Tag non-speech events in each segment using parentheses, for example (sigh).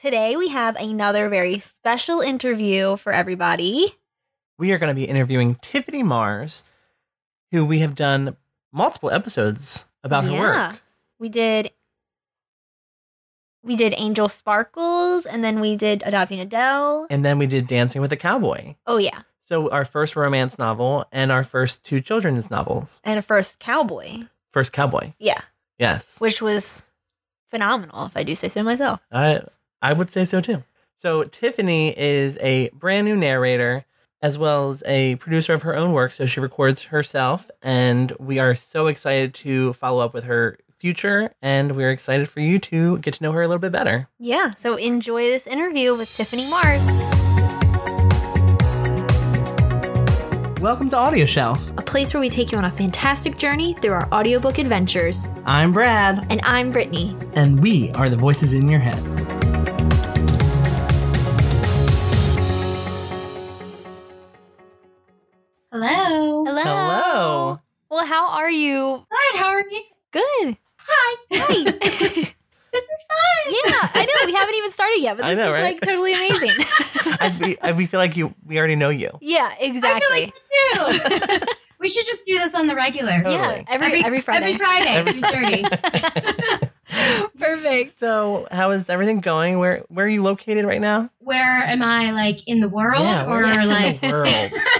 Today we have another very special interview for everybody. We are going to be interviewing Tiffany Mars, who we have done multiple episodes about her Yeah. work. We did we did Angel Sparkles and then we did Adopting Adele. And then we did Dancing with a Cowboy. Oh yeah. So our first romance novel and our first two children's novels. And a first cowboy. First cowboy. Yeah. Yes. Which was phenomenal, if I do say so myself. I I would say so too. So Tiffany is a brand new narrator as well as a producer of her own work. So she records herself, and we are so excited to follow up with her future, and we're excited for you to get to know her a little bit better. Yeah. So enjoy this interview with Tiffany Mars, Welcome to Audio Shelf. a place where we take you on a fantastic journey through our audiobook adventures. I'm Brad, And I'm Brittany. and we are the voices in your head. Hello. Hello. Hello. Well, how are you? Good. How are you? Good. Hi. Hi. (laughs) (laughs) This is fun. yeah, I know. We haven't even started yet, but this know, is right? like totally amazing. (laughs) I, we, I, we feel like you. We already know you. yeah, exactly. I feel like you too. We should just do this on the regular. Totally. Yeah, every every, Friday. Every Friday. Every- Every thirty. (laughs) Perfect. So, how is everything going? Where Where are you located right now? Where am I? Like in the world, yeah, or where in like the world?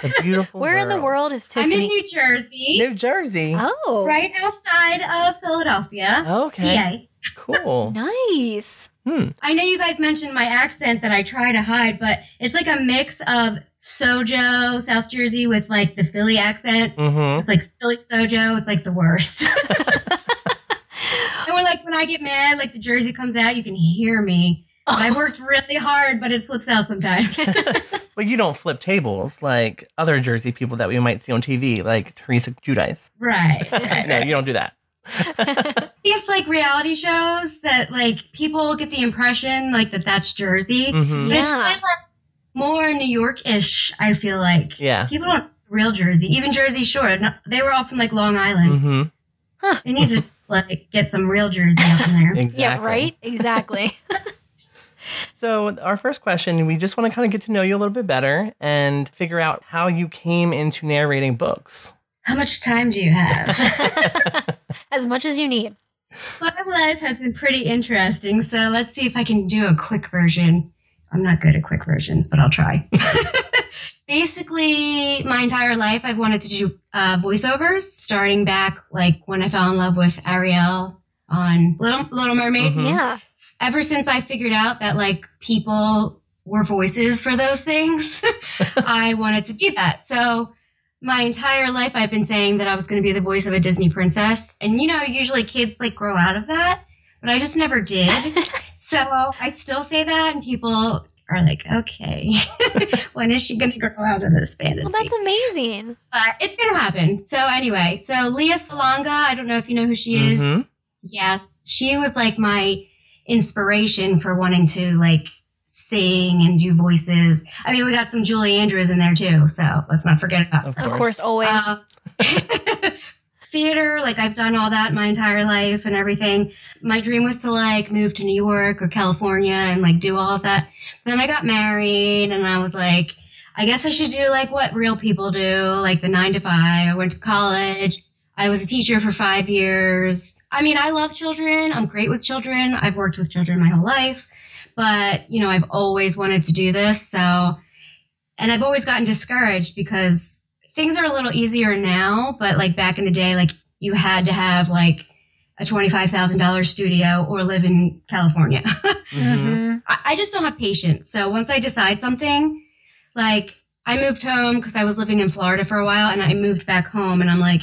The (laughs) beautiful. Where in the world is Tiffany? I'm in New Jersey, New Jersey. oh, right outside of Philadelphia. Okay. PA. Cool. (laughs) nice. Hmm. I know you guys mentioned my accent that I try to hide, but it's like a mix of Sojo, South Jersey, with like the Philly accent. Mm-hmm. It's like Philly Sojo. It's like the worst. (laughs) (laughs) and when like when I get mad, like the Jersey comes out, you can hear me. And I worked really hard, but it slips out sometimes. (laughs) But you don't flip tables like other Jersey people that we might see on TV, like Teresa Giudice. right. right, no, you don't do that. These like reality shows that like people get the impression like that that's Jersey, Mm-hmm. but it's really like more New York-ish. I feel like Yeah. people don't real Jersey, even Jersey Shore. no- They were all from like Long Island. Mm-hmm. They need to like get some real Jersey up in there. (laughs) Exactly. Yeah, right? Exactly. (laughs) So, our first question, we just want to kind of get to know you a little bit better and figure out how you came into narrating books. How much time do you have? (laughs) as much as you need. My life has been pretty interesting, so let's see if I can do a quick version. I'm not good at quick versions, but I'll try. (laughs) Basically, my entire life, I've wanted to do uh, voiceovers, starting back like when I fell in love with Ariel on Little Little Mermaid. Mhm. Yeah. Ever since I figured out that like people were voices for those things, (laughs) I wanted to be that. So my entire life I've been saying that I was going to be the voice of a Disney princess. And you know, usually kids like grow out of that, but I just never did. (laughs) so I still say that and people are like, okay, (laughs) when is she going to grow out of this fantasy? Well, that's amazing. but it's going to happen. So anyway, so Lea Salonga, I don't know if you know who she is. Mhm. Yes, she was like my inspiration for wanting to like sing and do voices. I mean, we got some Julie Andrews in there too, so let's not forget about Of Of course. course, always. um, (laughs) theater, like I've done all that my entire life and everything. My dream was to like move to New York or California and like do all of that. Then I got married and I was like, I guess I should do like what real people do, like the nine to five. I went to college. I was a teacher for five years. I mean, I love children. I'm great with children. I've worked with children my whole life, but you know, I've always wanted to do this. So, and I've always gotten discouraged because things are a little easier now, but like back in the day, like you had to have like a $25,000 studio or live in California. (laughs) Mhm. Mhm. I, I just don't have patience. So once I decide something, like I moved home because I was living in Florida for a while and I moved back home and I'm like,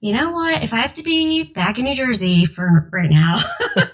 you know what? If I have to be back in New Jersey for right now,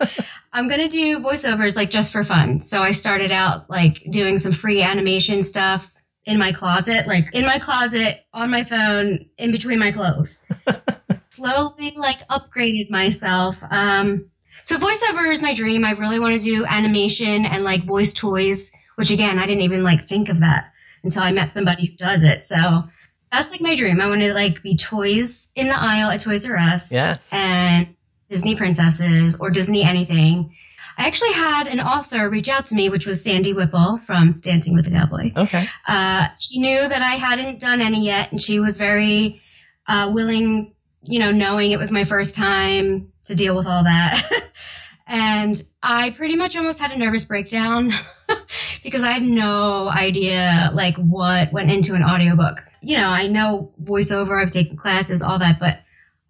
(laughs) I'm going to do voiceovers like just for fun. So I started out like doing some free animation stuff in my closet, like in my closet, on my phone, in between my clothes. (laughs) Slowly like upgraded myself. Um, so voiceover is my dream. I really want to do animation and like voice toys, which again, I didn't even like think of that until I met somebody who does it. So that's like my dream. I want to like be toys in the aisle at Toys R Us. Yes. And Disney princesses or Disney anything. I actually had an author reach out to me, which was Sandy Whipple from Dancing with the Cowboy. Okay. Uh, she knew that I hadn't done any yet, and she was very uh, willing, you know, knowing it was my first time to deal with all that. (laughs) and I pretty much almost had a nervous breakdown (laughs) because I had no idea like what went into an audiobook. You know, I know voiceover, I've taken classes, all that, but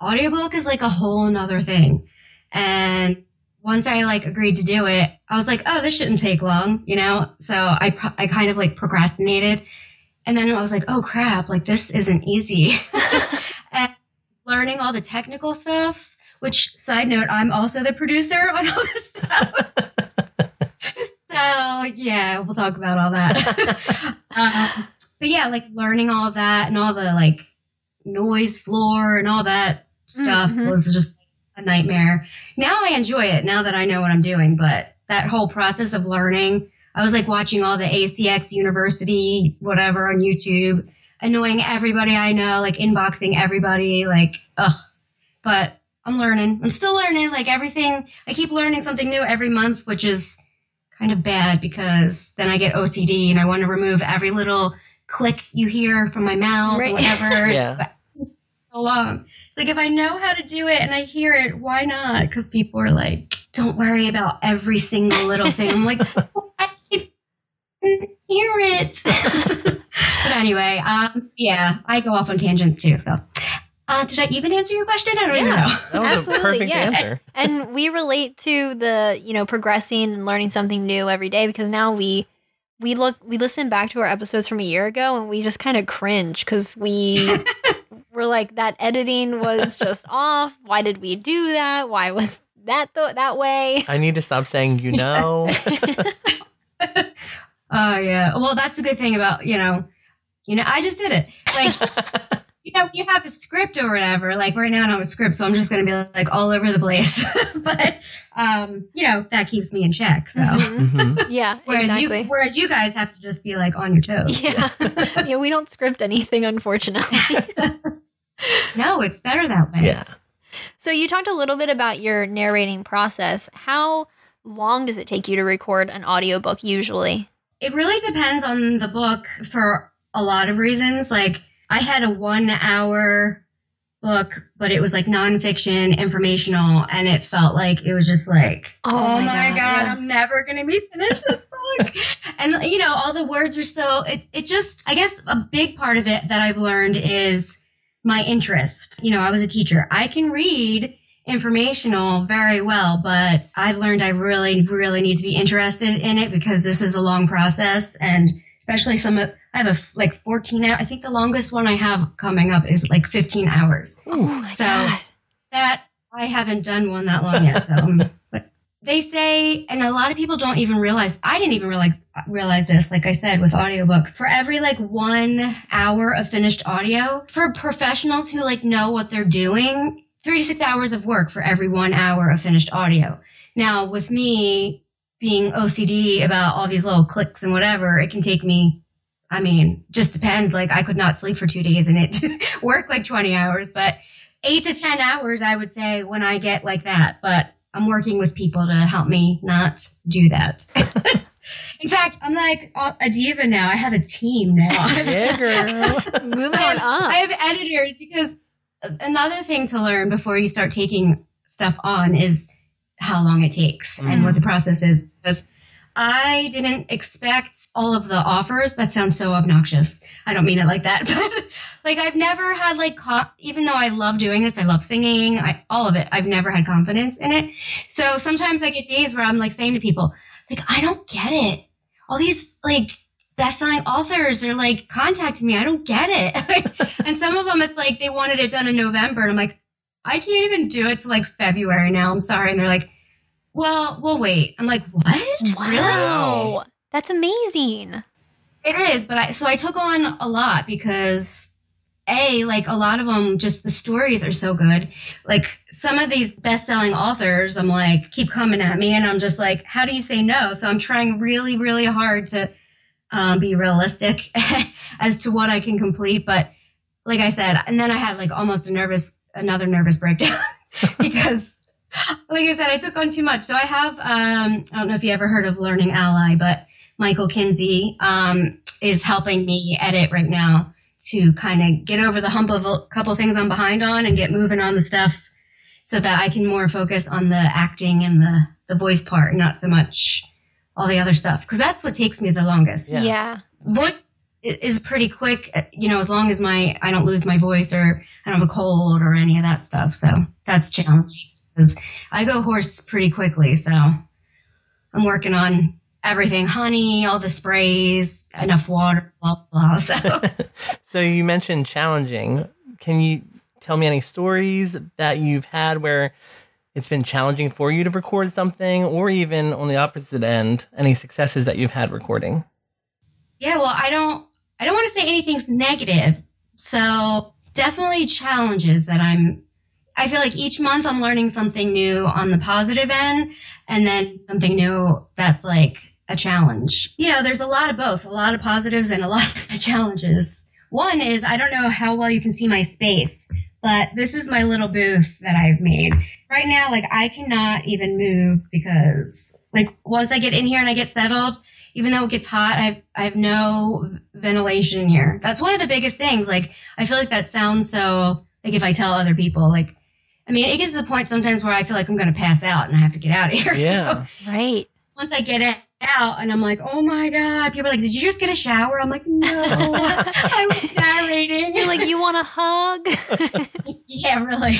audiobook is like a whole nother thing. And once I like agreed to do it, I was like, oh, this shouldn't take long, you know? So I, pro- I kind of like procrastinated. And then I was like, oh crap, like this isn't easy. (laughs) and learning all the technical stuff, which side note, I'm also the producer on all this stuff. (laughs) so yeah, we'll talk about all that. (laughs) um, but yeah, like learning all that and all the like noise floor and all that stuff Mhm. was just a nightmare. Now I enjoy it now that I know what I'm doing, but that whole process of learning, I was like watching all the ACX University, whatever on YouTube, annoying everybody I know, like inboxing everybody, like, ugh. But I'm learning. I'm still learning, like everything. I keep learning something new every month, which is kind of bad because then I get OCD and I want to remove every little click you hear from my mouth Right. or whatever. (laughs) Yeah. So long. It's like if I know how to do it and I hear it, why not? Because people are like, don't worry about every single little thing. I'm like, (laughs) I can hear it. (laughs) but anyway, um, yeah, I go off on tangents too. So, uh, did I even answer your question? I don't Yeah. know. That was Absolutely, a perfect yeah. answer. and we relate to the you know progressing and learning something new every day because now we we look we listen back to our episodes from a year ago and we just kind of cringe because we (laughs) were like that editing was (laughs) just off why did we do that why was that th- that way I need to stop saying you know. (laughs) Oh yeah. Well, that's the good thing about you know, you know, I just did it. Like you know, you have a script or whatever. Like right now, I don't have a script, so I'm just gonna be like all over the place. but um, you know, that keeps me in check. So Mhm. Mhm. (laughs) yeah whereas exactly you, whereas you guys have to just be like on your toes. yeah yeah (laughs) we don't script anything unfortunately (laughs) No, it's better that way. Yeah. So you talked a little bit about your narrating process. How long does it take you to record an audiobook usually? It really depends on the book for a lot of reasons. Like I had a one hour book, but it was like nonfiction, informational, and it felt like it was just like, Oh oh, my my God, god, yeah. I'm never gonna be finished this book. (laughs) and you know, all the words are so it it just I guess a big part of it that I've learned is my interest. You know, I was a teacher. I can read informational very well, but I've learned I really, really need to be interested in it because this is a long process and especially some of, I have a like 14 hour, I think the longest one I have coming up is like 15 hours. Oh So- god. That I haven't done one that long yet. So, (laughs) but they say, and a lot of people don't even realize, I didn't even realize, realize this, like I said, with audiobooks, for every like one hour of finished audio, for professionals who like know what they're doing, three to six hours of work for every one hour of finished audio. Now, with me being OCD about all these little clicks and whatever, it can take me, I mean, just depends. Like, I could not sleep for two days and it (laughs) work like 20 hours, but eight to 10 hours, I would say, when I get like that. But I'm working with people to help me not do that. (laughs) In fact, I'm like uh, a diva now. I have a team now. (laughs) Yeah, girl. Moving I on up. I have editors because another thing to learn before you start taking stuff on is how long it takes and what the mm. process is. Because I didn't expect all of the offers. That sounds so obnoxious. I don't mean it like that, (laughs) but like I've never had like, co- even though I love doing this, I love singing, I, all of it. I've never had confidence in it. So sometimes I get days where I'm like saying to people, like, I don't get it. All these like best-selling authors are like contacting me. I don't get it. (laughs) and some of them, it's like they wanted it done in November, and I'm like, I can't even do it till like February now. I'm sorry. And they're like, well, we'll wait. I'm like, what? Really? Wow. That's amazing. It is, but I so I took on a lot because a like a lot of them just the stories are so good. Like some of these best-selling authors, I'm like keep coming at me, and I'm just like, how do you say no? So I'm trying really, really hard to um, be realistic (laughs) as to what I can complete. But like I said, and then I had like almost a nervous another nervous breakdown (laughs) because like I said, I took on too much. So I have, um, I don't know if you ever heard of Learning Ally, but Michael Kinsey um, is helping me edit right now to kind of get over the hump of a couple things I'm behind on and get moving on the stuff so that I can more focus on the acting and the, the voice part, not so much all the other stuff. Because that's what takes me the longest. Yeah. Yeah. Voice is pretty quick, uh, you know, as long as my I don't lose my voice or I don't have a cold or any of that stuff. So that's challenging because I go hoarse pretty quickly. So I'm working on everything, honey, all the sprays, enough water, blah blah. So (laughs) So you mentioned challenging. Can you tell me any stories that you've had where it's been challenging for you to record something, or even on the opposite end, any successes that you've had recording? Yeah, well, I don't I don't want to say anything's negative. So, definitely challenges that I'm I feel like each month I'm learning something new on the positive end and then something new that's like a challenge. You know, there's a lot of both, a lot of positives and a (laughs) lot of challenges. One is I don't know how well you can see my space, but this is my little booth that I've made. Right now, like I cannot even move because like once I get in here and I get settled, even though it gets hot, I have, I have no ventilation here. That's one of the biggest things. Like, I feel like that sounds so, like if I tell other people, like, I mean, it gets to the point sometimes where I feel like I'm going to pass out and I have to get out of here. (laughs) Yeah. So Right. once I get it out and I'm like, oh my God, people are like, did you just get a shower? I'm like, no, (laughs) (laughs) I was narrating. You're like, you want a hug? yeah, really.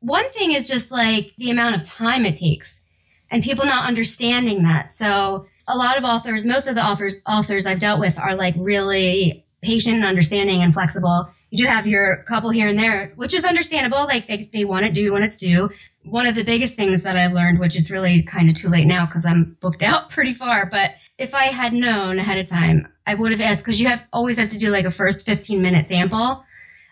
One thing is just like the amount of time it takes and people not understanding that. So a lot of authors, most of the authors authors I've dealt with are like really patient and understanding and flexible. You do have your couple here and there, which is understandable. Like they, they want it due when it's due. One of the biggest things that I've learned, which it's really kind of too late now because I'm booked out (laughs) pretty far, but if I had known ahead of time, I would have asked because you have always have to do like a first 15 minute sample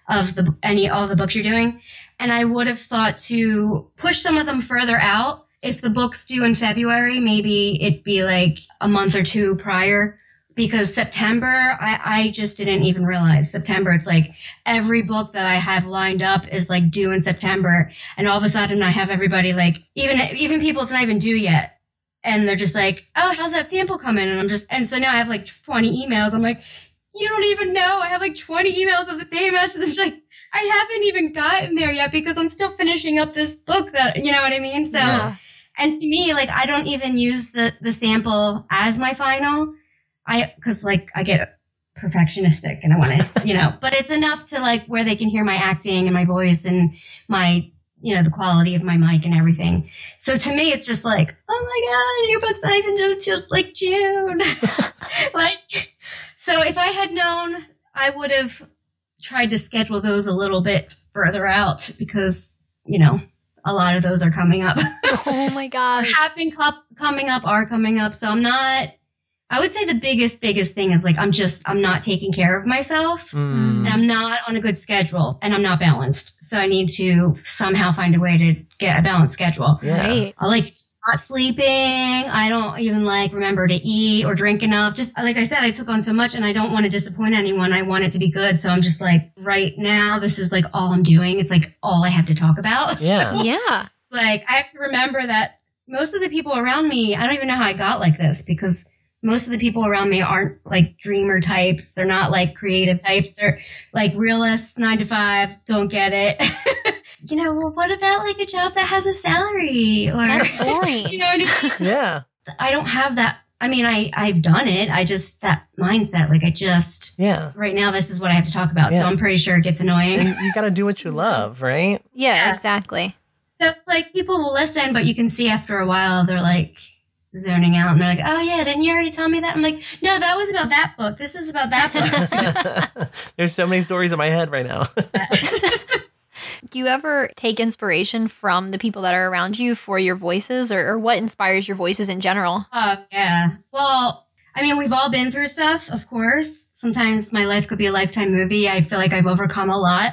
of the any all the books you're doing and I would have thought to push some of them further out. If the book's due in February, maybe it'd be like a month or two prior. Because September, I, I just didn't even realize September. It's like every book that I have lined up is like due in September, and all of a sudden I have everybody like even even people it's not even due yet, and they're just like, oh, how's that sample coming? And I'm just and so now I have like 20 emails. I'm like, you don't even know. I have like 20 emails of the same message. Like I haven't even gotten there yet because I'm still finishing up this book that, you know what I mean? So, Yeah. and to me, like, I don't even use the, the sample as my final. I, cause like, I get perfectionistic and I want to, (laughs) you know, but it's enough to like where they can hear my acting and my voice and my, you know, the quality of my mic and everything. So to me, it's just like, oh my God, your book's not even due till like June. (laughs) like, so if I had known, I would have tried to schedule those a little bit further out because, you know, a lot of those are coming up. (laughs) Oh my gosh. have been co- coming up, are coming up. So I'm not, I would say the biggest, biggest thing is like, I'm just, I'm not taking care of myself Mm. and I'm not on a good schedule and I'm not balanced. So I need to somehow find a way to get a balanced schedule. Yeah. Right. I like not sleeping. I don't even like remember to eat or drink enough. Just like I said, I took on so much and I don't want to disappoint anyone. I want it to be good. So I'm just like, right now, this is like all I'm doing. It's like all I have to talk about. (laughs) Yeah. So, Yeah. like I have to remember that most of the people around me, I don't even know how I got like this because most of the people around me aren't like dreamer types. They're not like creative types. They're like realists, nine to five, don't get it. (laughs) you know, well, what about like a job that has a salary or That's (laughs) boring. you know what I mean? (laughs) Yeah. I don't have that. I mean, I I've done it. I just that mindset. Like I just Yeah. right now, this is what I have to talk about. Yeah. So I'm pretty sure it gets annoying. And you got to do what you love, right? Yeah, Yeah. exactly. So like people will listen, but you can see after a while they're like zoning out and they're like, "Oh yeah, didn't you already tell me that?" I'm like, "No, that was about that book. This is about that book." (laughs) There's so many stories in my head right now. (laughs) Do you ever take inspiration from the people that are around you for your voices or, or what inspires your voices in general? oh yeah. Well, I mean, we've all been through stuff, of course. Sometimes my life could be a lifetime movie. I feel like I've overcome a lot.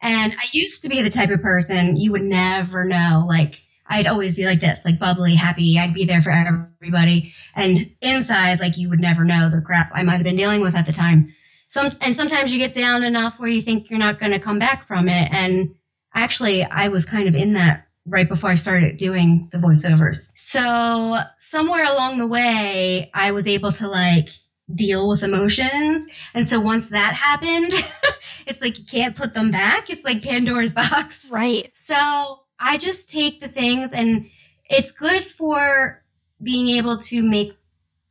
And I used to be the type of person you would never know. Like, I'd always be like this, like bubbly, happy. I'd be there for everybody. And inside, like, you would never know the crap I might have been dealing with at the time. Some, and sometimes you get down enough where you think you're not going to come back from it. And actually, I was kind of in that right before I started doing the voiceovers. So somewhere along the way, I was able to like deal with emotions. And so once that happened, (laughs) it's like you can't put them back. It's like Pandora's box. Right. So I just take the things and it's good for being able to make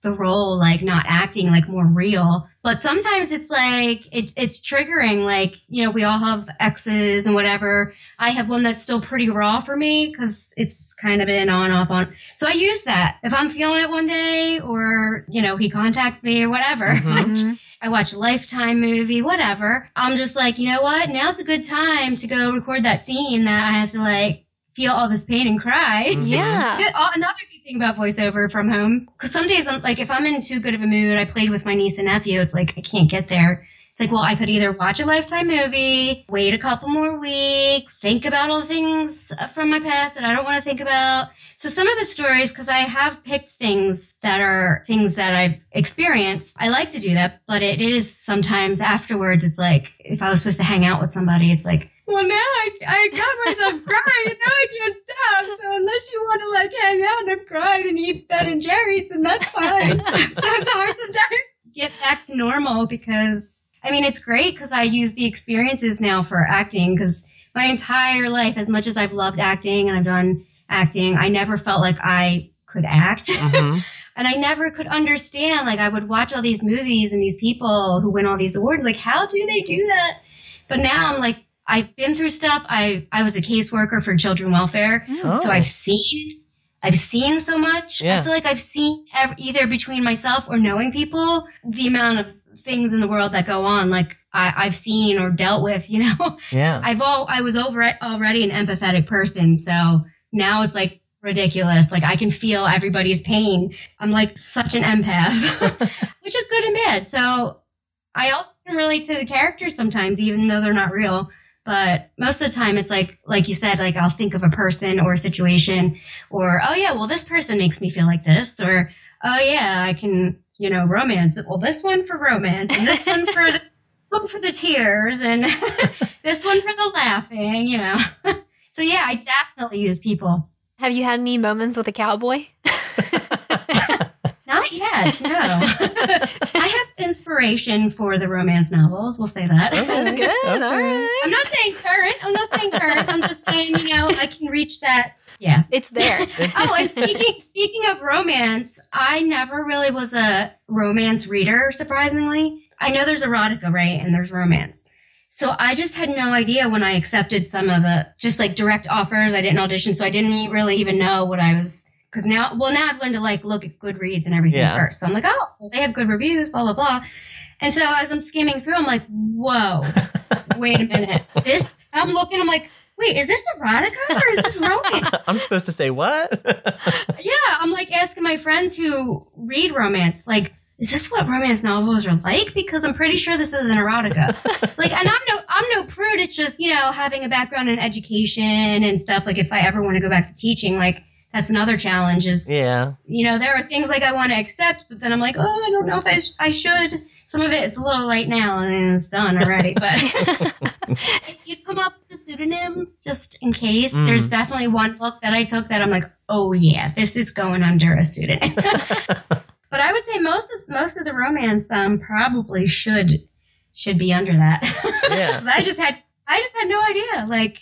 the role like not acting like more real. But sometimes it's like it, it's triggering. Like you know, we all have exes and whatever. I have one that's still pretty raw for me because it's kind of been on off on. So I use that if I'm feeling it one day, or you know, he contacts me or whatever. Mhm. Mhm. (laughs) I watch a Lifetime movie, whatever. I'm just like, you know what? Now's a good time to go record that scene that I have to like feel all this pain and cry. Yeah. (laughs) Good, another good thing about voiceover from home, because some days I'm like, if I'm in too good of a mood, I played with my niece and nephew. It's like I can't get there. It's like, well, I could either watch a Lifetime movie, wait a couple more weeks, think about all the things from my past that I don't want to think about. So some of the stories, because I have picked things that are things that I've experienced, I like to do that, but it is sometimes afterwards. It's like if I was supposed to hang out with somebody, it's like, well, now I, I got myself crying, and now I can't stop. So unless you want to like hang out and cry and eat Ben and Jerry's, then that's fine. (laughs) so it's hard sometimes get back to normal because I mean it's great because I use the experiences now for acting because my entire life, as much as I've loved acting and I've done acting, I never felt like I could act. Mhm. (laughs) And I never could understand, like, I would watch all these movies and these people who win all these awards, like, how do they do that? But now I'm like, I've been through stuff. I, I was a caseworker for children welfare. Oh. So I've seen, I've seen so much. Yeah. I feel like I've seen ev- either between myself or knowing people, the amount of things in the world that go on, like I, I've seen or dealt with, you know? (laughs) Yeah. I've all, I was over already an empathetic person. So now it's like ridiculous. Like I can feel everybody's pain. I'm like such an empath, (laughs) (laughs) which is good and bad. So I also can relate to the characters sometimes, even though they're not real. But most of the time, it's like, like you said, like I'll think of a person or a situation, or oh yeah, well this person makes me feel like this, or oh yeah, I can, you know, romance. Well, this one for romance, and this one for this (laughs) one for the tears, and (laughs) this one for the laughing, you know. (laughs) so yeah, I definitely use people. Have you had any moments with a cowboy? Yet, no. (laughs) I have inspiration for the romance novels. We'll say that. Okay. That's good. (laughs) Okay. All right. I'm not saying current. I'm not saying current. I'm just saying, you know, I can reach that. Yeah. It's there. (laughs) Oh, and speaking speaking of romance, I never really was a romance reader. Surprisingly, I know there's erotica, right, and there's romance. So I just had no idea when I accepted some of the just like direct offers. I didn't audition, so I didn't really even know what I was. Because now, well, now I've learned to like look at Goodreads and everything Yeah. first. So I'm like, oh, well, they have good reviews, blah blah blah. And so as I'm skimming through, I'm like, whoa, (laughs) wait a minute. This I'm looking, I'm like, wait, is this erotica or is this romance? (laughs) I'm supposed to say what? (laughs) Yeah, I'm like asking my friends who read romance, like, is this what romance novels are like? Because I'm pretty sure this is an erotica. like, and I'm no, I'm no prude. It's just you know having a background in education and stuff. Like, if I ever want to go back to teaching, like that's another challenge. Is yeah. you know there are things like I want to accept, but then I'm like, oh, I don't know if I, sh- I should. Some of it it's a little late now and it's done already, (laughs) but. You come up with a pseudonym just in case. Mm. There's definitely one book that I took that I'm like, oh yeah, this is going under a pseudonym. (laughs) (laughs) but I would say most of most of the romance um probably should should be under that. Yeah. I just had I just had no idea. Like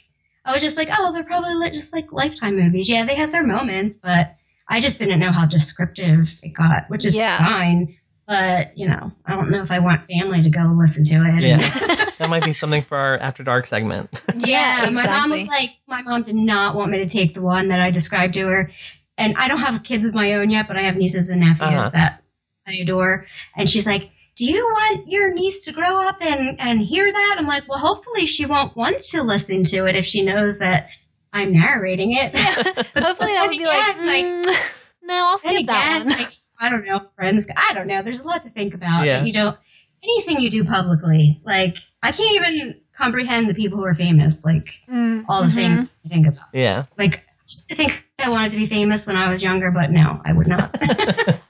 I was just like, oh, they're probably just like lifetime movies. Yeah, they have their moments, but I just didn't know how descriptive it got, which is Yeah. fine. But you know, I don't know if I want family to go listen to it. Yeah. (laughs) that might be something for our After Dark segment. (laughs) Yeah, my mom was like, my mom did not want me to take the one that I described to her. And I don't have kids of my own yet, but I have nieces and nephews Uh-huh. that I adore. And she's like, do you want your niece to grow up and, and hear that? I'm like, well, hopefully she won't want to listen to it if she knows that I'm narrating it. But (laughs) (laughs) Hopefully that then would be like, again, mm, no, I'll then skip that one. like, I don't know, friends. I don't know. There's a lot to think about. Yeah. You don't anything you do publicly. Like I can't even comprehend the people who are famous. Like Mm, all the mhm. things you think about. Yeah. Like I think I wanted to be famous when I was younger, but no, I would not. (laughs)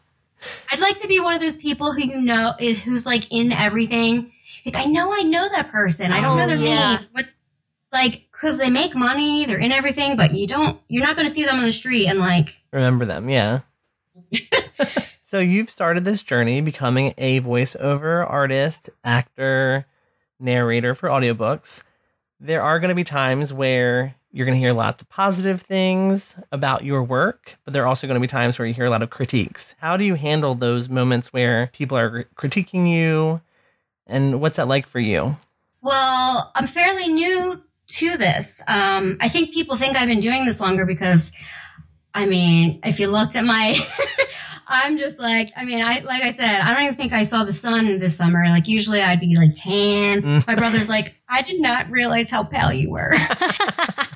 I'd like to be one of those people who you know is who's like in everything. Like I know I know that person. I don't Oh, know their yeah. name. But like because they make money, they're in everything, but you don't, you're not going to see them on the street and like, Remember them, yeah. (laughs) so you've started this journey becoming a voiceover artist, actor, narrator for audiobooks. There are going to be times where you're going to hear lots of positive things about your work, but there are also going to be times where you hear a lot of critiques. How do you handle those moments where people are critiquing you? And what's that like for you? Well, I'm fairly new to this. Um, I think people think I've been doing this longer because, I mean, if you looked at my, (laughs) I'm just like, I mean, I like I said, I don't even think I saw the sun this summer. Like usually I'd be like tan. Mm. My brother's like, I did not realize how pale you were. (laughs)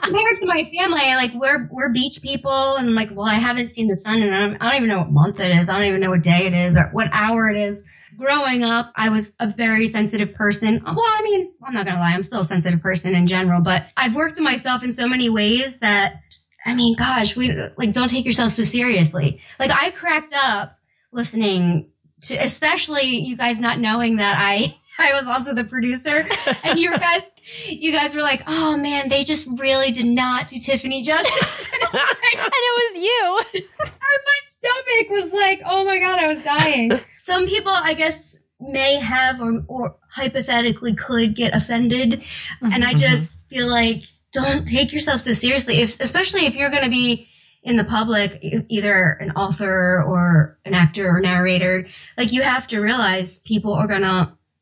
Compared to my family, like we're we're beach people, and like, well, I haven't seen the sun, and I don't, I don't even know what month it is. I don't even know what day it is or what hour it is growing up, I was a very sensitive person. Well, I mean, I'm not gonna lie, I'm still a sensitive person in general, but I've worked on myself in so many ways that, I mean, gosh, we like don't take yourself so seriously. Like I cracked up listening to, especially you guys not knowing that I. (laughs) I was also the producer, (laughs) and you guys, you guys were like, "Oh man, they just really did not do Tiffany justice." (laughs) and it was you. my stomach was like, "Oh my god, I was dying." some people, I guess, may have or, or hypothetically could get offended. Mm-hmm, and I mm-hmm. just feel like don't (laughs) take yourself so seriously, if, especially if you're going to be in the public, either an author or an actor or narrator. Like you have to realize people are going to,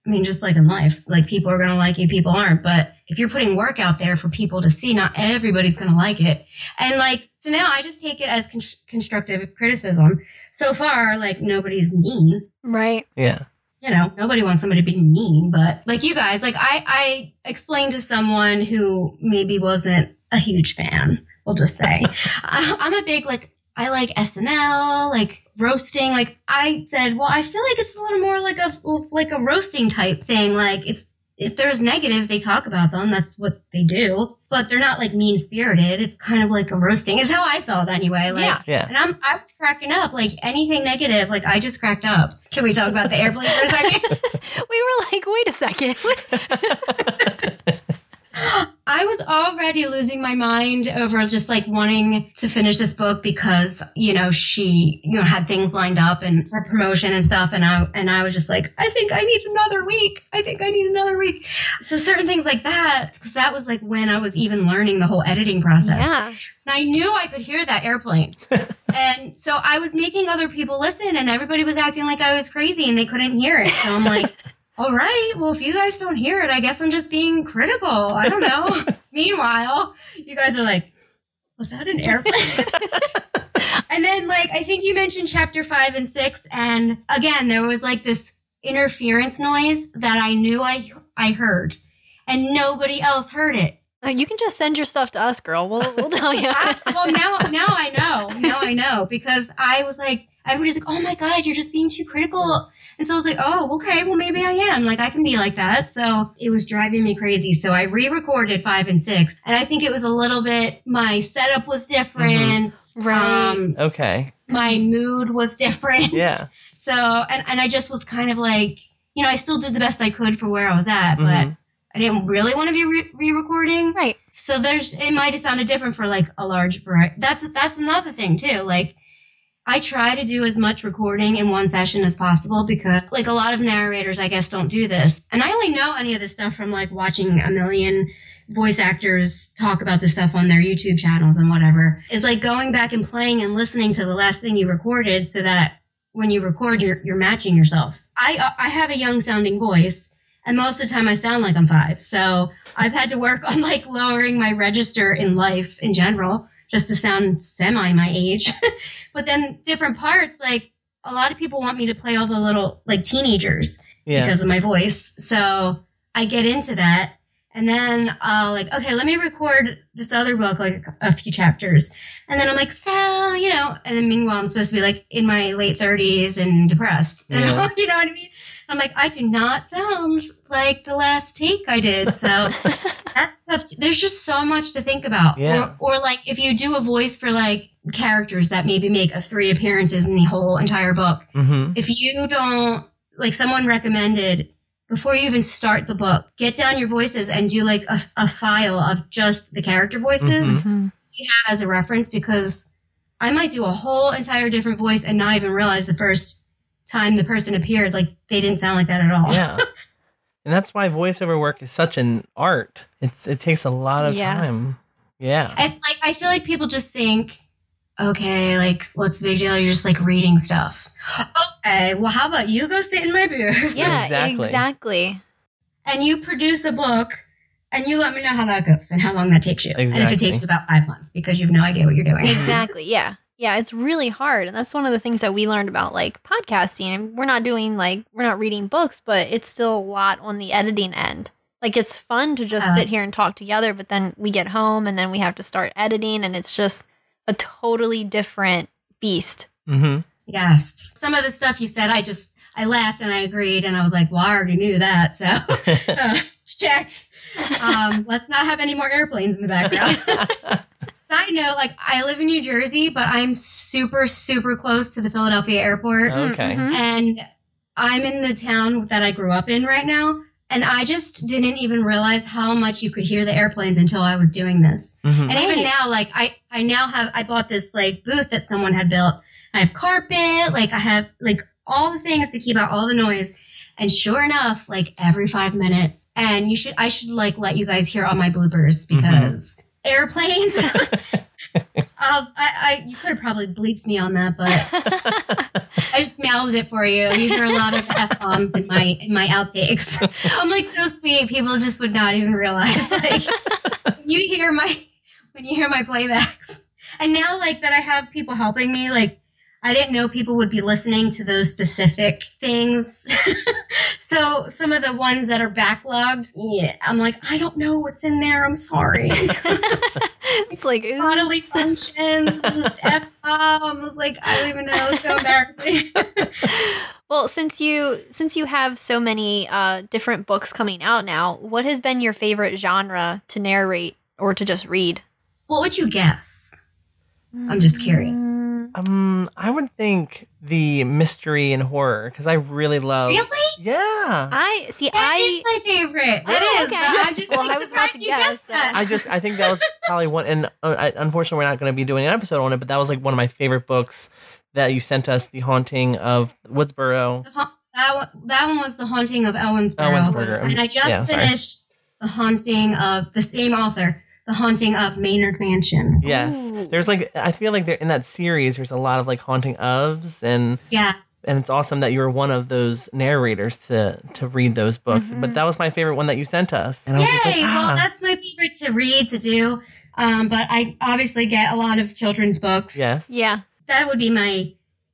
I mean, just like in life, like people are going to like you, people aren't. But if you're putting work out there for people to see, not everybody's going to like it. And like, so now I just take it as con- constructive criticism. So far, like nobody's mean Right. Yeah. You know, nobody wants somebody to be mean, but like you guys, like I, I explained to someone who maybe wasn't a huge fan, we'll just say, I, (laughs) uh, I'm a big, like, I like SNL, like roasting. Like I said, well, I feel like it's a little more like a, like a roasting type thing. Like it's, if there's negatives, they talk about them. That's what they do, but they're not like mean spirited. It's kind of like a roasting is how I felt anyway. Like, Yeah. Yeah. and I'm I was cracking up. Like anything negative, like I just cracked up. Can we talk about the airplane for a second? We were like, wait a second. (laughs) (gasps) I was already losing my mind over just like wanting to finish this book because you know she you know had things lined up and for promotion and stuff and I and I was just like I think I need another week. I think I need another week. So certain things like that because that was like when I was even learning the whole editing process. yeah. And I knew I could hear that airplane. (laughs) and so I was making other people listen, and everybody was acting like I was crazy and they couldn't hear it. So I'm like, (laughs) all right, well, if you guys don't hear it, I guess I'm just being critical. I don't know. (laughs) Meanwhile, you guys are like, was that an airplane? (laughs) and then, like, I think you mentioned chapter five and six, and again, there was like this interference noise that I knew I I heard, and nobody else heard it. Uh, you can just send your stuff to us, girl. We'll we'll tell you. (laughs) I, well, now now I know. Now I know because I was like, everybody's like, oh my god, you're just being too critical. And so I was like, oh, okay, well maybe I am. Like I can be like that. So it was driving me crazy. So I re-recorded five and six, and I think it was a little bit. My setup was different. Right. Um, Okay. my mood was different. Yeah. (laughs) So and and I just was kind of like, you know, I still did the best I could for where I was at, but. Mhm. I didn't really want to be re- re-recording. right. So there's it might have sounded different for like a large variety. That's that's another thing too. Like I try to do as much recording in one session as possible because like a lot of narrators I guess don't do this. And I only know any of this stuff from like watching a million voice actors talk about this stuff on their YouTube channels and whatever. Is like going back and playing and listening to the last thing you recorded so that when you record you're you're matching yourself. I uh, I have a young sounding voice and most of the time I sound like I'm five. So I've had to work on like lowering my register in life in general just to sound semi my age. (laughs) but then different parts, like a lot of people want me to play all the little like teenagers Yeah. because of my voice. So I get into that. And then I'll like, okay, let me record this other book, like a few chapters. And then I'm like, so, you know, and then meanwhile, I'm supposed to be like in my late 30s and depressed. (laughs) Yeah. you know what I mean? I'm like, I do not sound like the last take I did. So (laughs) that's tough. There's just so much to think about. Yeah. Or, or like if you do a voice for like characters that maybe make a three appearances in the whole entire book, Mm-hmm. if you don't like someone recommended before you even start the book, get down your voices and do like a, a file of just the character voices Mhm. Mhm. you have as a reference because I might do a whole entire different voice and not even realize the first time the person appears like they didn't sound like that at all. Yeah. (laughs) And that's why voiceover work is such an art. It's it takes a lot of Yeah. time. Yeah. It's like I feel like people just think, okay, like what's the big deal? You're just like reading stuff. Okay, well, how about you go sit in my booth (laughs) Yeah, Exactly. exactly. and you produce a book and you let me know how that goes and how long that takes you. And if it takes you about five months because you have no idea what you're doing. Exactly. Yeah. Yeah, it's really hard. And that's one of the things that we learned about like podcasting. And we're not doing like we're not reading books, but it's still a lot on the editing end. Like it's fun to just Uh. sit here and talk together, but then we get home and then we have to start editing and it's just a totally different beast. Mm-hmm. Yes. Some of the stuff you said, I just I laughed and I agreed, and I was like, well, I already knew that, so (laughs) (laughs) uh, check. Um, let's not have any more airplanes in the background. (laughs) Side note, like I live in New Jersey, but I'm super, super close to the Philadelphia airport. Okay. Mhm. And I'm in the town that I grew up in right now. And I just didn't even realize how much you could hear the airplanes until I was doing this. Mhm. And even now, like I, I now have, I bought this like booth that someone had built. I have carpet, like I have like all the things to keep out all the noise. And sure enough, like every five minutes, and you should, I should like let you guys hear all my bloopers because airplanes. I'll, (laughs) (laughs) um, I, I, you could have probably bleeped me on that, but (laughs) I just mouthed it for you. You hear a lot of f bombs in my in my outtakes. I'm like so sweet. People just would not even realize. Like when you hear my when you hear my playbacks, and now like that I have people helping me. Like I didn't know people would be listening to those specific things. (laughs) so some of the ones that are backlogged, yeah, I'm like I don't know what's in there. I'm sorry. (laughs) it's like (laughs) bodily functions, f bombs. Like I don't even know. It's so embarrassing. Well, since you since you have so many uh, different books coming out now, what has been your favorite genre to narrate or to just read? what would you guess? I'm just curious. Um, I would think the mystery and horror because I really love. Really? Yeah. I see. I. That is my favorite. That Oh, is. okay. but I'm just Well, like, I was about to guess, so- that. I just I think that was (laughs) probably one, and uh, I, unfortunately we're not going to be doing an episode on it, but that was like one of my favorite books that you sent us, The Haunting of Woodsboro. The ha- that one, that one was the haunting of Owensboro. Owensboro, and I just yeah, sorry. finished the haunting of the same author, the haunting of Maynard Mansion. Yes, Ooh. there's like I feel like there in that series there's a lot of like haunting ofs and Yeah. and it's awesome that you were one of those narrators to to read those books. Mhm. But that was my favorite one that you sent us, and I was just like, well, ah, that's my favorite to read to do. Um, but I obviously get a lot of children's books. yes, yeah. that would be my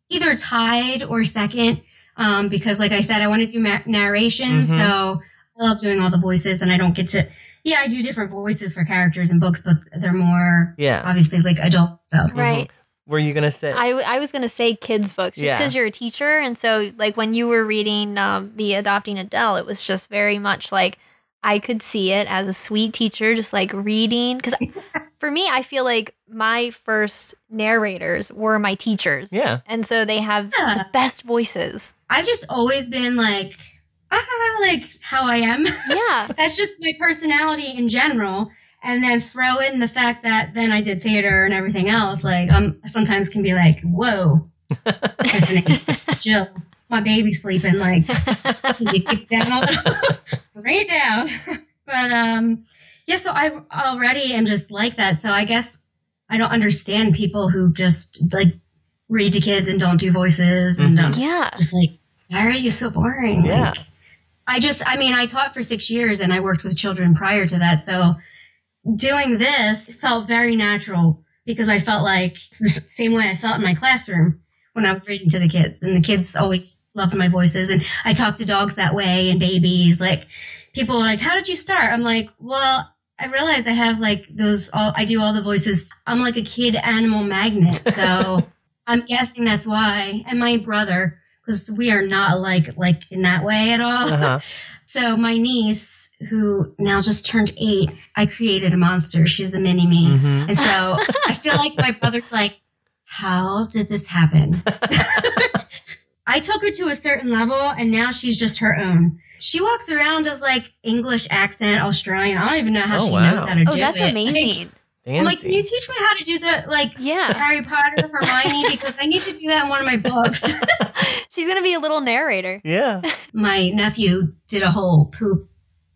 either tied or second um, because like i said i want to do ma- narration Mhm. so i love doing all the voices and i don't get to yeah i do different voices for characters in books but they're more yeah. obviously like adult so Right. Were you gonna say? I, I was gonna say kids books just Yeah. because you're a teacher and so like when you were reading um, the adopting adele it was just very much like i could see it as a sweet teacher just like reading because (laughs) for me i feel like my first narrators were my teachers Yeah. and so they have Yeah. the best voices i've just always been like ah, like how i am (laughs) yeah that's just my personality in general and then throw in the fact that then i did theater and everything else like um sometimes can be like whoa Jill, my baby's sleeping. Like, down a little? Bring it down. (laughs) But um, yeah. So I already am just like that. So I guess I don't understand people who just like read to kids and don't do voices and Mhm. um, yeah just like, why are you so boring? Yeah. Like, I just, I mean, I taught for six years and I worked with children prior to that. So doing this felt very natural because I felt like the same way I felt in my classroom when I was reading to the kids. And the kids always loved my voices. And I talk to dogs that way and babies. Like people are like, how did you start? I'm like, well, I realize I have like those, all, I do all the voices. I'm like a kid animal magnet. So (laughs) I'm guessing that's why. And my brother, because we are not alike, like in that way at all. Uh-huh. (laughs) So my niece, who now just turned eight, I created a monster. She's a mini me. Mhm. And so I feel like my (laughs) brother's like, how did this happen? (laughs) I took her to a certain level and now she's just her own. She walks around as like English accent Australian. I don't even know how Oh, she wow. knows how to do it. Oh, it. that's Like, amazing. I'm like, can you teach me how to do the like Yeah. Harry Potter, Hermione? (laughs) Because I need to do that in one of my books. (laughs) She's going to be a little narrator. Yeah. (laughs) my nephew did a whole poop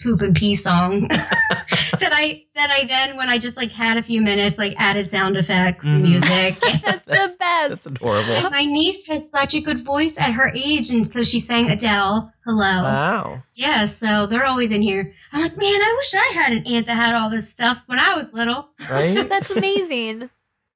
poop and pee song (laughs) that I that I then when I just like had a few minutes like added sound effects and Mhm. music. (laughs) (laughs) That's, the best. That's adorable. And my niece has such a good voice at her age, and so she sang Adele. Hello. Wow. Yeah, so they're always in here. I'm like, man, I wish I had an aunt that had all this stuff when I was little. Right? That's amazing.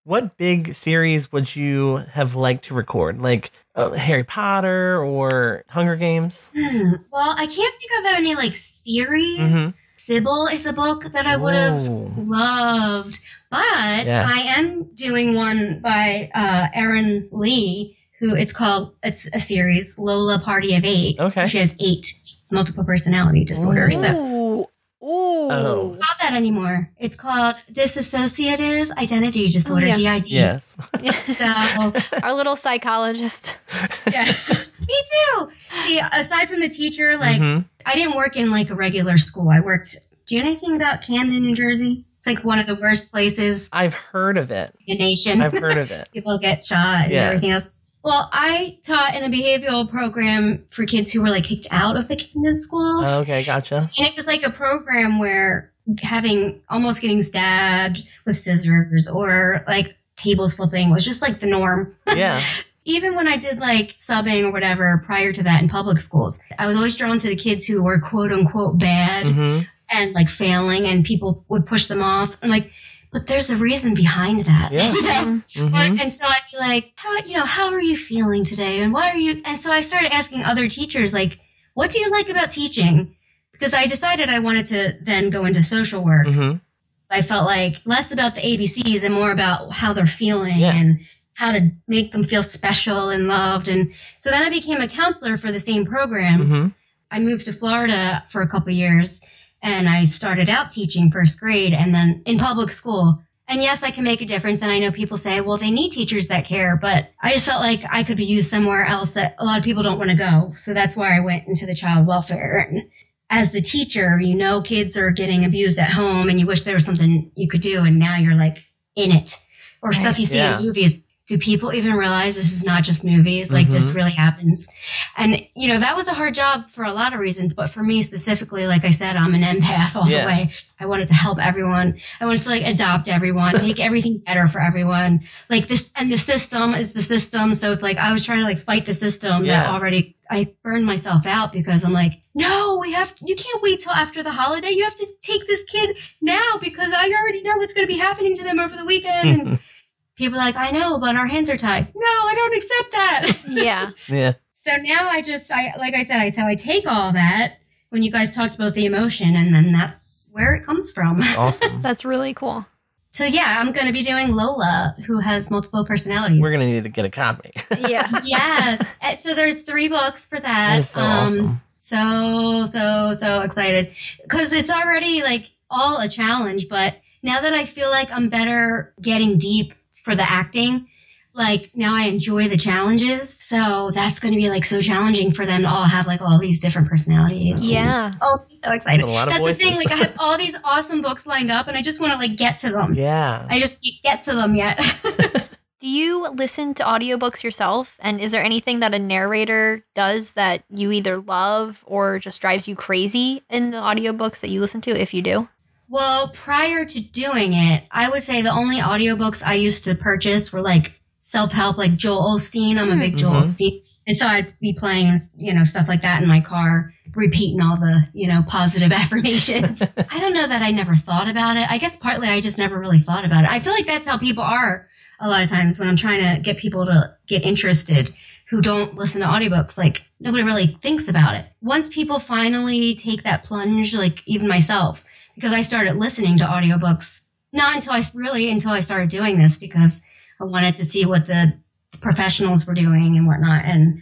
what big series would you have liked to record? Like uh, Harry Potter or Hunger Games? Hmm. Well, I can't think of any like series. Mhm. Sybil is a book that I would have loved, but Yes. I am doing one by uh, Erin Lee, who it's called. It's a series, Lola Party of Eight. Okay. She has eight multiple personality disorder. So Ooh. Ooh. Oh. not that anymore. It's called dissociative identity disorder, Oh, yeah. DID. Yes. So (laughs) Our little psychologist. yeah, (laughs) me too. See, aside from the teacher, like Mhm. I didn't work in like a regular school. I worked. Do you know anything about Camden, New Jersey? It's like one of the worst places I've heard of it. the nation. I've heard of it. (laughs) People get shot and Yes. everything else. Well, I taught in a behavioral program for kids who were like kicked out of the Camden schools. Okay, gotcha. And it was like a program where having almost getting stabbed with scissors or like tables flipping was just like the norm. Yeah. (laughs) Even when I did like subbing or whatever prior to that in public schools, I was always drawn to the kids who were quote unquote bad hmm and like failing and people would push them off. I'm like, but there's a reason behind that. Yeah. Mhm. hmm But- and so I'd be like, how, you know, how are you feeling today? And why are you? And so I started asking other teachers, like, what do you like about teaching? Because I decided I wanted to then go into social work. hmm I felt like less about the ABCs and more about how they're feeling Yeah. and how to make them feel special and loved. And so then I became a counselor for the same program. hmm I moved to Florida for a couple years and I started out teaching first grade and then in public school. And yes, I can make a difference. And I know people say, well, they need teachers that care, but I just felt like I could be used somewhere else that a lot of people don't want to go. So that's why I went into the child welfare. And as the teacher, you know, kids are getting abused at home and you wish there was something you could do. And now you're like in it or Right. stuff you see Yeah. in movies. Do people even realize this is not just movies? Like this mm-hmm. really happens. And, you know, that was a hard job for a lot of reasons, but for me specifically, like I said, I'm an empath all Yeah. the way. I wanted to help everyone. I wanted to like adopt everyone, (laughs) make everything better for everyone. Like this, and the system is the system. So it's like I was trying to like fight the system Yeah. that already, I burned myself out because I'm like, no, we have, you can't wait till after the holiday. You have to take this kid now because I already know what's going to be happening to them over the weekend. (laughs) and people are like, I know, but our hands are tied. No, I don't accept that. (laughs) Yeah. Yeah. So now I just, I like I said, I so I take all that when you guys talked about the emotion, and then that's where it comes from. (laughs) Awesome. That's really cool. So yeah, I'm going to be doing Lola, who has multiple personalities. We're gonna need to get a copy. (laughs) Yeah. yes. Uh, So there's three books for that. That is so um, awesome. So so so excited because it's already like all a challenge, but now that I feel like I'm better getting deep for the acting. Like now I enjoy the challenges, so that's going to be like so challenging for them to all have like all these different personalities. Yeah. Oh, I'm so excited. A lot of That's the thing. Like I have all these awesome books lined up, and I just want to like get to them. Yeah. I just can't get to them yet. (laughs) Do you listen to audiobooks yourself? And is there anything that a narrator does that you either love or just drives you crazy in the audiobooks that you listen to if you do? Well, prior to doing it, I would say the only audiobooks I used to purchase were like self help, like Joel Osteen. I'm a big Joel Mhm. Osteen. And so I'd be playing, you know, stuff like that in my car, repeating all the, you know, positive (laughs) affirmations. (laughs) I don't know that I never thought about it. I guess partly I just never really thought about it. I feel like that's how people are a lot of times when I'm trying to get people to get interested who don't listen to audiobooks. Like nobody really thinks about it. Once people finally take that plunge, like even myself, because I started listening to audiobooks not until I really until I started doing this because I wanted to see what the professionals were doing and whatnot. And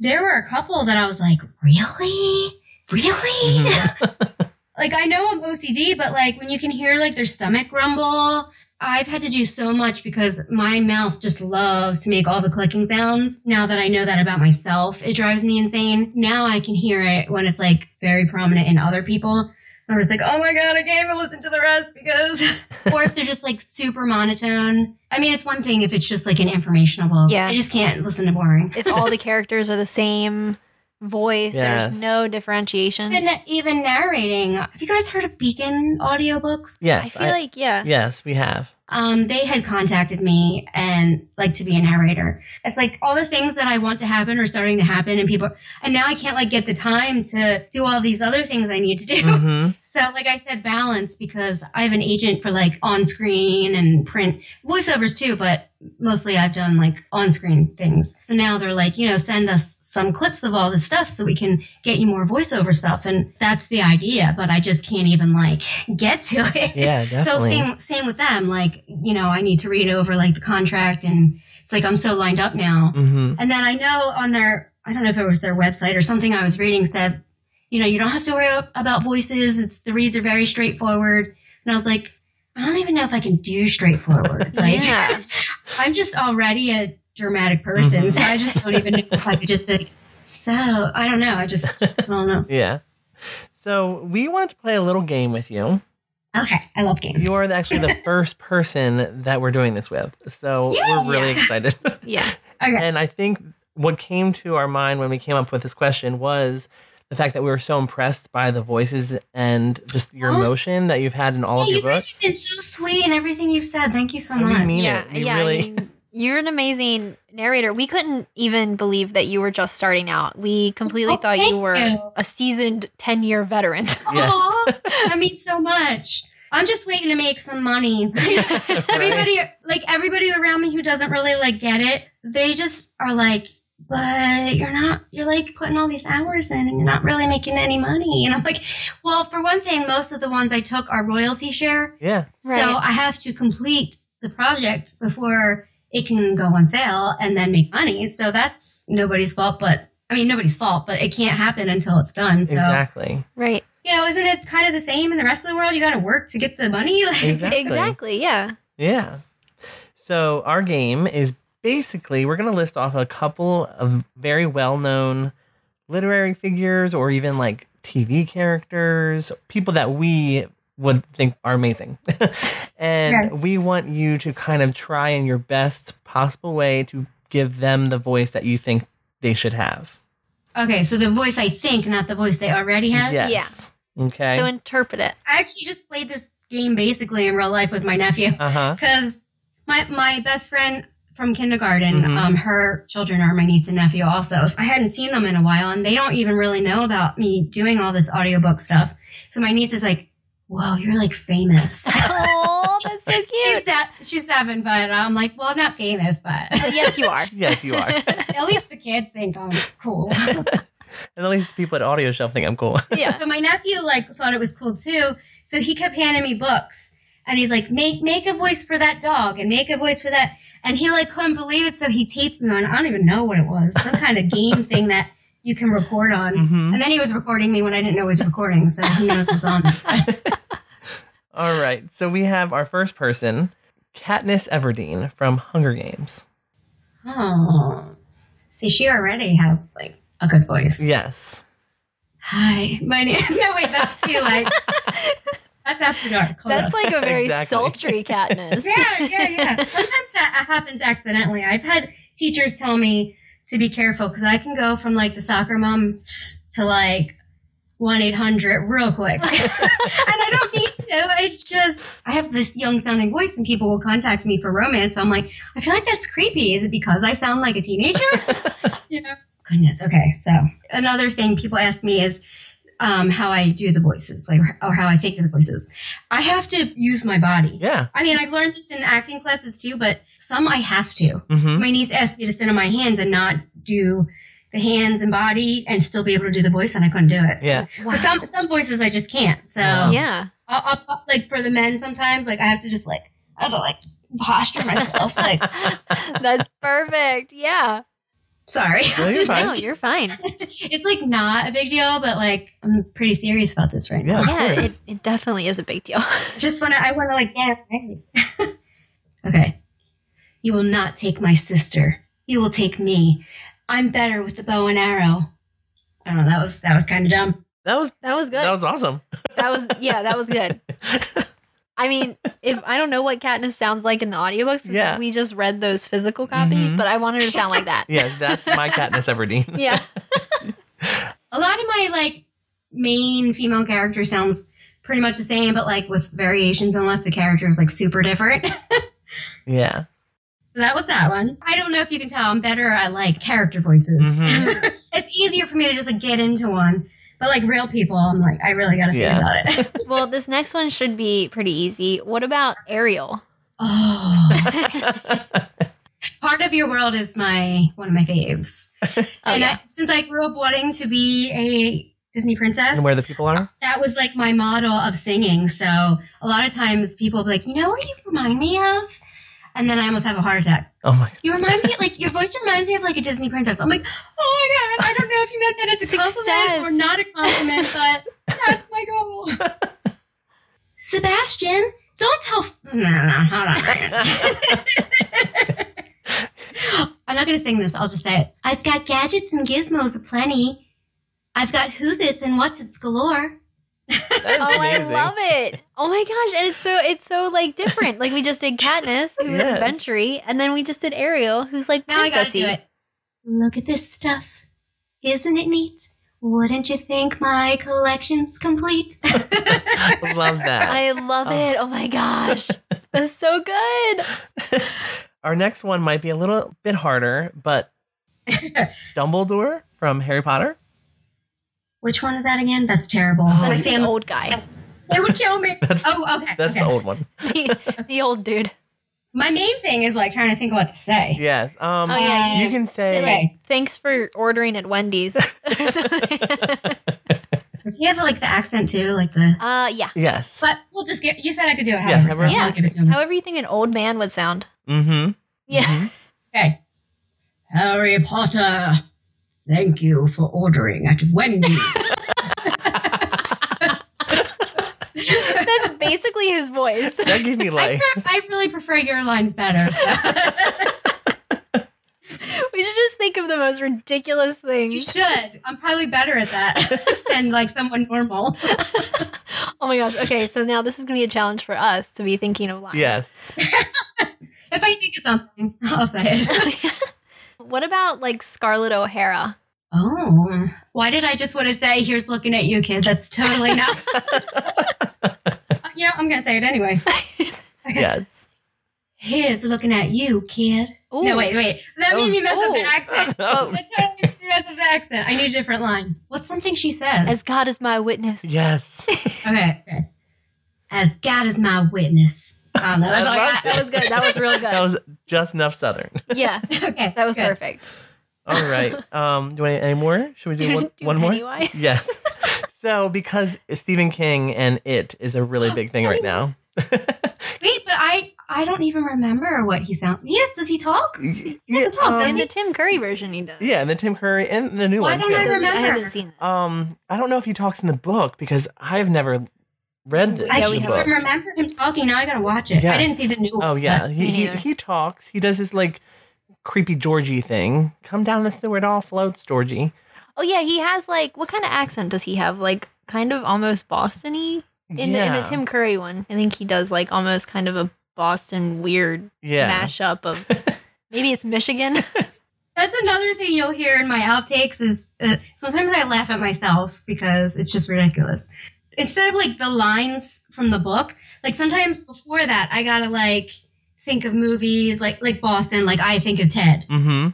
there were a couple that I was like, really? Really? Mhm. (laughs) (laughs) like I know I'm OCD, but like when you can hear like their stomach rumble, I've had to do so much because my mouth just loves to make all the clicking sounds. Now that I know that about myself, it drives me insane. Now I can hear it when it's like very prominent in other people. I'm just like, oh my god, I can't even listen to the rest because, (laughs) or if they're just like super monotone. I mean, it's one thing if it's just like an informational. Yeah. I just can't listen to boring. if all the (laughs) characters are the same voice, Yes. there's no differentiation. Even, even narrating. Have you guys heard of Beacon audiobooks? Yes. I feel like yeah. yes, we have. Um, they had contacted me and like to be a narrator. It's like all the things that I want to happen are starting to happen, and people, and now I can't like get the time to do all these other things I need to do. hmm (laughs) So, like I said, balance because I have an agent for like on screen and print voiceovers too, but mostly I've done like on screen things. So now they're like, you know, send us some clips of all this stuff so we can get you more voiceover stuff. And that's the idea, but I just can't even like get to it. Yeah, (laughs) definitely. So same same with them. Like, you know, I need to read over like the contract and it's like I'm so lined up now. hmm And then I know on their, I don't know if it was their website or something I was reading said, you know, you don't have to worry about voices. It's the reads are very straightforward. And I was like, I don't even know if I can do straightforward. (laughs) Like, Yeah. (laughs) I'm just already a dramatic person, Mhm. so I just don't even know if I could just think. So I don't know. I just I (laughs) don't know. Yeah. So we wanted to play a little game with you. Okay, I love games. You are actually the (laughs) first person that we're doing this with. So we're really Yeah. excited. (laughs) Yeah. okay. and I think what came to our mind when we came up with this question was the fact that we were so impressed by the voices and just your Oh. emotion that you've had in all Yeah, of your you guys books. have been so sweet and everything you've said. Thank you so I mean, much. mean yeah. it. You yeah. really- I mean, you're an amazing narrator. We couldn't even believe that you were just starting out. We completely Oh, thought you were you. a seasoned 10 year veteran. (laughs) Yes. Aw, that means so much. I'm just waiting to make some money. (laughs) everybody, like everybody around me who doesn't really like get it, they just are like, "But you're not. You're like putting all these hours in, and you're not really making any money." And I'm like, "Well, for one thing, most of the ones I took are royalty share, Yeah. so Right. I have to complete the project before it can go on sale and then make money. So that's nobody's fault, but." I mean, nobody's fault, but it can't happen until it's done. So Exactly. right. you know, isn't it kind of the same in the rest of the world? You got to work to get the money. (laughs) Like, Exactly. Exactly. Yeah. Yeah. So our game is basically we're going to list off a couple of very well-known literary figures or even like TV characters, people that we would think are amazing. (laughs) and Okay. we want you to kind of try in your best possible way to give them the voice that you think they should have. Okay, so the voice I think, not the voice they already have. Yes. Okay. So interpret it. I actually just played this game basically in real life with my nephew uh-huh. (laughs) because my my best friend from kindergarten, Mhm. um, her children are my niece and nephew also. So I hadn't seen them in a while, and they don't even really know about me doing all this audiobook stuff. So my niece is like, "Whoa, you're like famous." (laughs) Oh, that's so (laughs) she's, cute. she's seven, but I'm like, well, I'm not famous, but But yes, you are. (laughs) Yes, you are. at least the kids think I'm cool. and at least the people at Audio Shelf think I'm cool. yeah. So my nephew like thought it was cool too. So he kept handing me books, and he's like, "Make make a voice for that dog, and make a voice for that." And he like couldn't believe it, so he taped me on. I don't even know what it was, some kind of game thing that you can record on. Mhm. And then he was recording me when I didn't know he was recording, so who knows what's on. (laughs) All right. So we have our first person, Katniss Everdeen from Hunger Games. oh, see, she already has like a good voice. Yes. Hi, my name. (laughs) No, wait, that's too like that's after dark. Hold That's on. like a very Exactly. sultry Katniss. (laughs) yeah, yeah, yeah. Sometimes that happens accidentally. I've had teachers tell me to be careful because I can go from like the soccer mom to like one eight hundred real quick, (laughs) (laughs) and I don't mean to. It's just I have this young sounding voice, and people will contact me for romance. So I'm like, I feel like that's creepy. Is it because I sound like a teenager? (laughs) you know. Goodness. Okay. So another thing people ask me is. Um, how I do the voices, like, or how I think of the voices. I have to use my body. Yeah. I mean, I've learned this in acting classes too, but some I have to. hmm So my niece asked me to sit on my hands and not do the hands and body and still be able to do the voice, and I couldn't do it. Yeah. Wow. Some some voices I just can't. So Wow. Yeah. I'll, I'll, like for the men, sometimes like I have to just like I have to like posture myself. like (laughs) That's perfect. Yeah. Sorry, No, you're (laughs) fine. No, you're fine. (laughs) it's like not a big deal, but like I'm pretty serious about this right Yeah. now. Yeah, it, it definitely is a big deal. (laughs) Just wanna I wanna like get it right. Okay. You will not take my sister. You will take me. I'm better with the bow and arrow. I don't know. That was that was kind of dumb. That was That was good. that was awesome. that was yeah, that was good. I mean, if I don't know what Katniss sounds like in the audiobooks, Yeah. we just read those physical copies, Mhm. but I wanted her to sound like that. yeah, that's my Katniss Everdeen. (laughs) Yeah. A lot of my like main female character sounds pretty much the same, but like with variations, unless the character is like super different. (laughs) Yeah. So that was that one. I don't know if you can tell. I'm better at like character voices. Mhm. (laughs) it's easier for me to just like get into one. But like real people, I'm like, I really got to think Yeah. about it. (laughs) Well, this next one should be pretty easy. What about Ariel? oh, (laughs) part of your world is my one of my faves. (laughs) Oh, and yeah. I, since I grew up wanting to be a Disney princess, and where the people are? that was like my model of singing. So a lot of times people be like, you know what you remind me of? And then I almost have a heart attack. Oh my You remind me, like, your voice reminds me of like a Disney princess. I'm like, oh my God, I don't know if you meant that as a compliment or not a compliment, but that's my goal. (laughs) Sebastian, don't tell. No, no, hold on. (laughs) I'm not going to sing this. I'll just say it. I've got gadgets and gizmos aplenty. I've got who's its and what's its galore. That is (laughs) Oh, amazing. I love it. Oh my gosh, and it's so it's so like different. Like we just did Katniss, who was Yes. adventure and then we just did Ariel, who's like Now I got to do it. Look at this stuff. Isn't it neat? Wouldn't you think my collection's complete? I (laughs) love that. I love Oh. it. Oh my gosh. (laughs) That's so good. Our next one might be a little bit harder, but Dumbledore from Harry Potter. Which one is that again? That's terrible. Oh, That's the family old guy. they would kill me. (laughs) That's- oh, okay. That's okay. the old one. (laughs) the, the old dude. My main thing is like trying to think of what to say. Yes. Um, Oh, yeah, you can Say say like, thanks for ordering at Wendy's. (laughs) or something. Does he have like the accent too? Like the. uh yeah. yes. But we'll just get. You said I could do it. Yeah, however, so however- I'll give it to him. However you think an old man would sound. Mm-hmm. Yeah. Mhm. Okay. Harry Potter, thank you for ordering at Wendy's. (laughs) That's basically his voice. That gave me I, pre- I really prefer your lines better. So. (laughs) We should just think of the most ridiculous things. you should. I'm probably better at that (laughs) than like someone normal. Oh my gosh. Okay, so now this is gonna be a challenge for us to be thinking of lines. yes. If I think of something, I'll say it. What about like Scarlett O'Hara? Oh, why did I just want to say, here's looking at you, kid? That's totally not. (laughs) Uh, you know, I'm going to say it anyway. Okay. Yes. Here's looking at you, kid. Ooh. No, wait, wait. That, That made was- me mess up the accent. (laughs) Oh. That totally made me mess up the accent. I need a different line. What's something she says? As God is my witness. yes. (laughs) okay, okay. As God is my witness. Um, that was I all I got. That was good. That was really good. That was just enough Southern. (laughs) yeah, okay, that was good. perfect. All right. Um, do you want any more? Should we do one, Do one more? (laughs) Yes. So, because Stephen King and It is a really big thing right now. (laughs) Wait, but I I don't even remember what he sounds. Yes, does he talk? yeah, doesn't talk, um, In the Tim Curry version, he does. yeah, and the Tim Curry and the new Why one Why don't too. I Does he? I haven't seen it. Um, I don't know if he talks in the book because I've never read the, I Yeah, the we can't book. haven't. remember him talking. Now I gotta watch it. I didn't see the new one. Oh yeah, he, he he talks. He does his like creepy Georgie thing. Come down the sewer, it all floats, Georgie. Oh yeah, he has like what kind of accent does he have? Like kind of almost Boston-y? In the in the Tim Curry one. I think he does like almost kind of a Boston weird yeah. mashup of (laughs) maybe it's Michigan. (laughs) That's another thing you'll hear in my outtakes is uh, sometimes I laugh at myself because it's just ridiculous. Instead of like the lines from the book, like sometimes before that I gotta like think of movies like like Boston, like I think of Ted. Mm-hmm.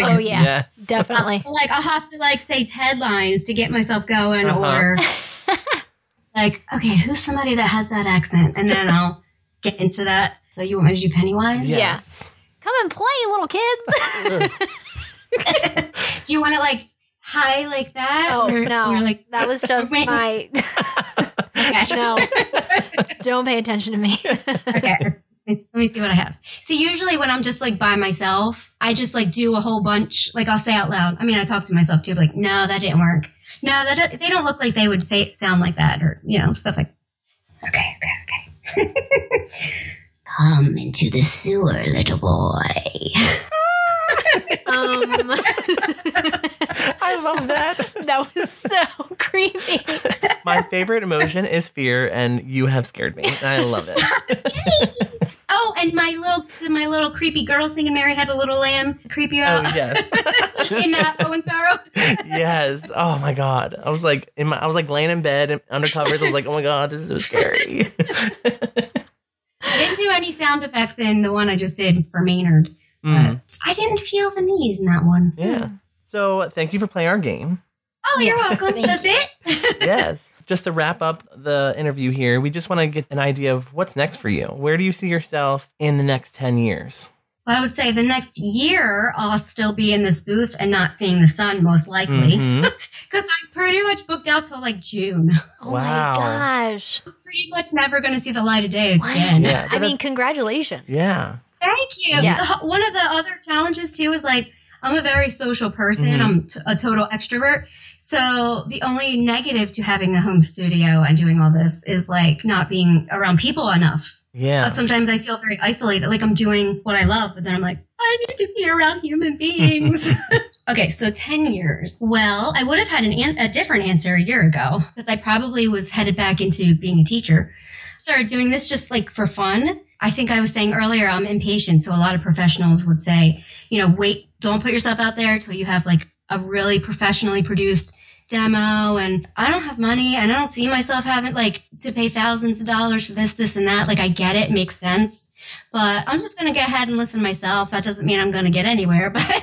Oh yeah, (laughs) Yes. definitely. Like I'll have to like say Ted lines to get myself going Uh-huh. or (laughs) like, okay, who's somebody that has that accent? And then I'll get into that. So you want me to do Pennywise? Yes. Come and play, little kids. (laughs) do you want to like high like that? oh or, no, Or like that was (laughs) just my. (laughs) (laughs) okay. no, don't pay attention to me. okay. Let me, see what I have. See, usually when I'm just like by myself, I just like do a whole bunch. Like I'll say out loud. I mean, I talk to myself too. Like, no, that didn't work. No, that they don't look like they would say sound like that, or you know, stuff like. Okay, okay, okay. Come into the sewer, little boy. Um, (laughs) I love that. that was so creepy. My favorite emotion is fear, and you have scared me. I love it. (laughs) oh, and my little my little creepy girl singing "Mary Had a Little Lamb," creepy Oh uh, yes, (laughs) in uh, Owen Sparrow. yes. Oh my god. I was like, in my, I was like laying in bed and under covers. I was like, oh my god, this is so scary. I didn't do any sound effects in the one I just did for Maynard. Mm, I didn't feel the need in that one. yeah. So thank you for playing our game. Oh, you're Yes, welcome. That's it. (laughs) yes. Just to wrap up the interview here, we just want to get an idea of what's next for you. Where do you see yourself in the next 10 years? Well, I would say the next year I'll still be in this booth and not seeing the sun, most likely, (laughs) because I'm pretty much booked out till like June. Oh (laughs) Wow. my gosh. pretty much never going to see the light of day Wow. again. Yeah, I mean, congratulations. Yeah. Thank you. Yeah. The- one of the other challenges too is like I'm a very social person. Mhm. I'm t- a total extrovert. So the only negative to having a home studio and doing all this is like not being around people enough. Yeah. Uh, Sometimes I feel very isolated, like I'm doing what I love, but then I'm like, I need to be around human beings. (laughs) okay, so 10 years. Well, I would have had an, an- a different answer a year ago because I probably was headed back into being a teacher. Started doing this just like for fun. I think I was saying earlier, I'm impatient. So a lot of professionals would say, you know, wait, don't put yourself out there until you have like a really professionally produced demo and I don't have money and I don't see myself having like to pay thousands of dollars for this, this and that. Like I get it, makes sense. But I'm just gonna go ahead and listen myself. That doesn't mean I'm gonna get anywhere. (laughs) But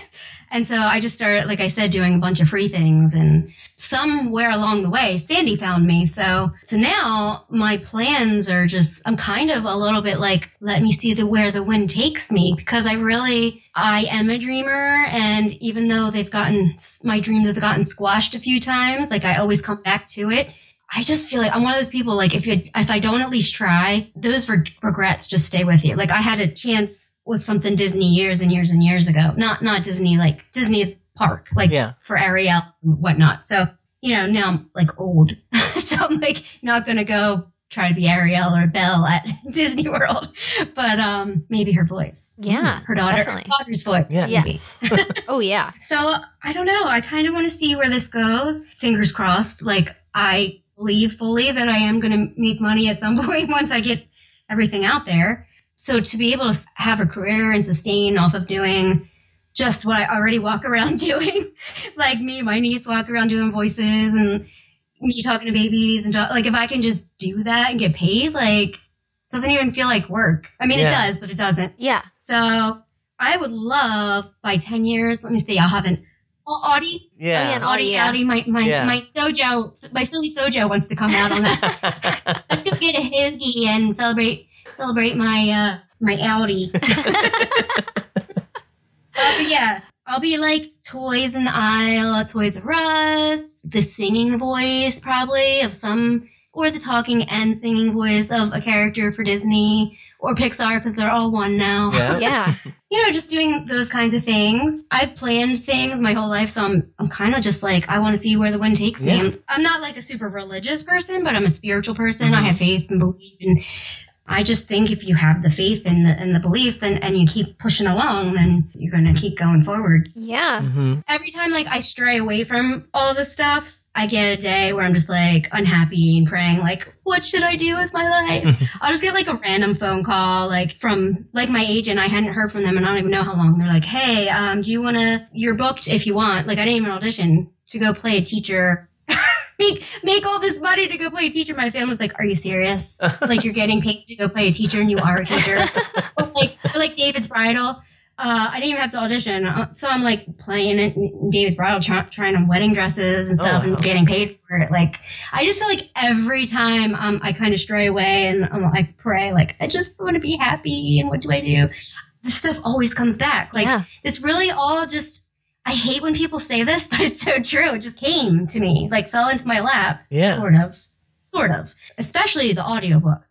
and so I just started, like I said, doing a bunch of free things and somewhere along the way, Sandy found me. So so now my plans are just I'm kind of a little bit like, let me see the where the wind takes me because I really I am a dreamer and even though they've gotten my dreams have gotten squashed a few times, like I always come back to it. I just feel like I'm one of those people. Like if you, if I don't at least try, those re- regrets just stay with you. Like I had a chance with something Disney years and years and years ago. Not not Disney like Disney Park, like Yeah. for Ariel and whatnot. So you know now I'm like old, (laughs) so I'm like not gonna go try to be Ariel or Belle at (laughs) Disney World, but um maybe her voice, Yeah. her daughter, her daughter's voice. Yeah. Yes. (laughs) oh, yeah. So I don't know. I kind of want to see where this goes. Fingers crossed. Like I believe fully that I am going to make money at some point once I get everything out there. So to be able to have a career and sustain off of doing just what I already walk (laughs) around doing, like me and my niece walk around doing voices and me talking to babies and do- like if I can just do that and get paid, like it doesn't even feel like work. I mean, Yeah. it does, but it doesn't. Yeah. So I would love by 10 years, let me see, I'll have an oh, Audie. Yeah. Oh, yeah, Audie, yeah. Audie, my, my, Yeah. my Sojo, my Philly Sojo wants to come out on that. (laughs) (laughs) Let's go get a hoagie and celebrate, celebrate my, uh, my Audie. (laughs) (laughs) Uh, but yeah, I'll be like toys in the aisle Toys R Us, the singing voice probably of some, or the talking and singing voice of a character for Disney or Pixar because they're all one now. yeah. (laughs) Yeah. You know, just doing those kinds of things. I've planned things my whole life, so I'm I'm kind of just like I want to see where the wind takes me. I'm, I'm not like a super religious person, but I'm a spiritual person. Mhm. I have faith and belief and I just think if you have the faith and the, and the belief and, and you keep pushing along, then you're going to keep going forward. Yeah. hmm Every time like I stray away from all this stuff, I get a day where I'm just like unhappy and praying like, what should I do with my life? I'll just get like a random phone call like from like my agent. I hadn't heard from them and I don't even know how long. They're like, hey, um, do you want to, you're booked if you want. Like I didn't even audition to go play a teacher. Make make all this money to go play a teacher. My family's like, "Are you serious? (laughs) like you're getting paid to go play a teacher, and you are a teacher?" (laughs) Like like David's Bridal. Uh, I didn't even have to audition, uh, so I'm like playing it in David's Bridal, try, trying on wedding dresses and stuff, Oh, wow. and getting paid for it. Like I just feel like every time um, I kind of stray away and um, I pray, like I just want to be happy, and what do I do? This stuff always comes back. Like yeah. it's really all just I hate when people say this, (laughs) but it's so true. It just came to me, like fell into my lap, Yeah. sort of. Sort of. Especially the audiobook,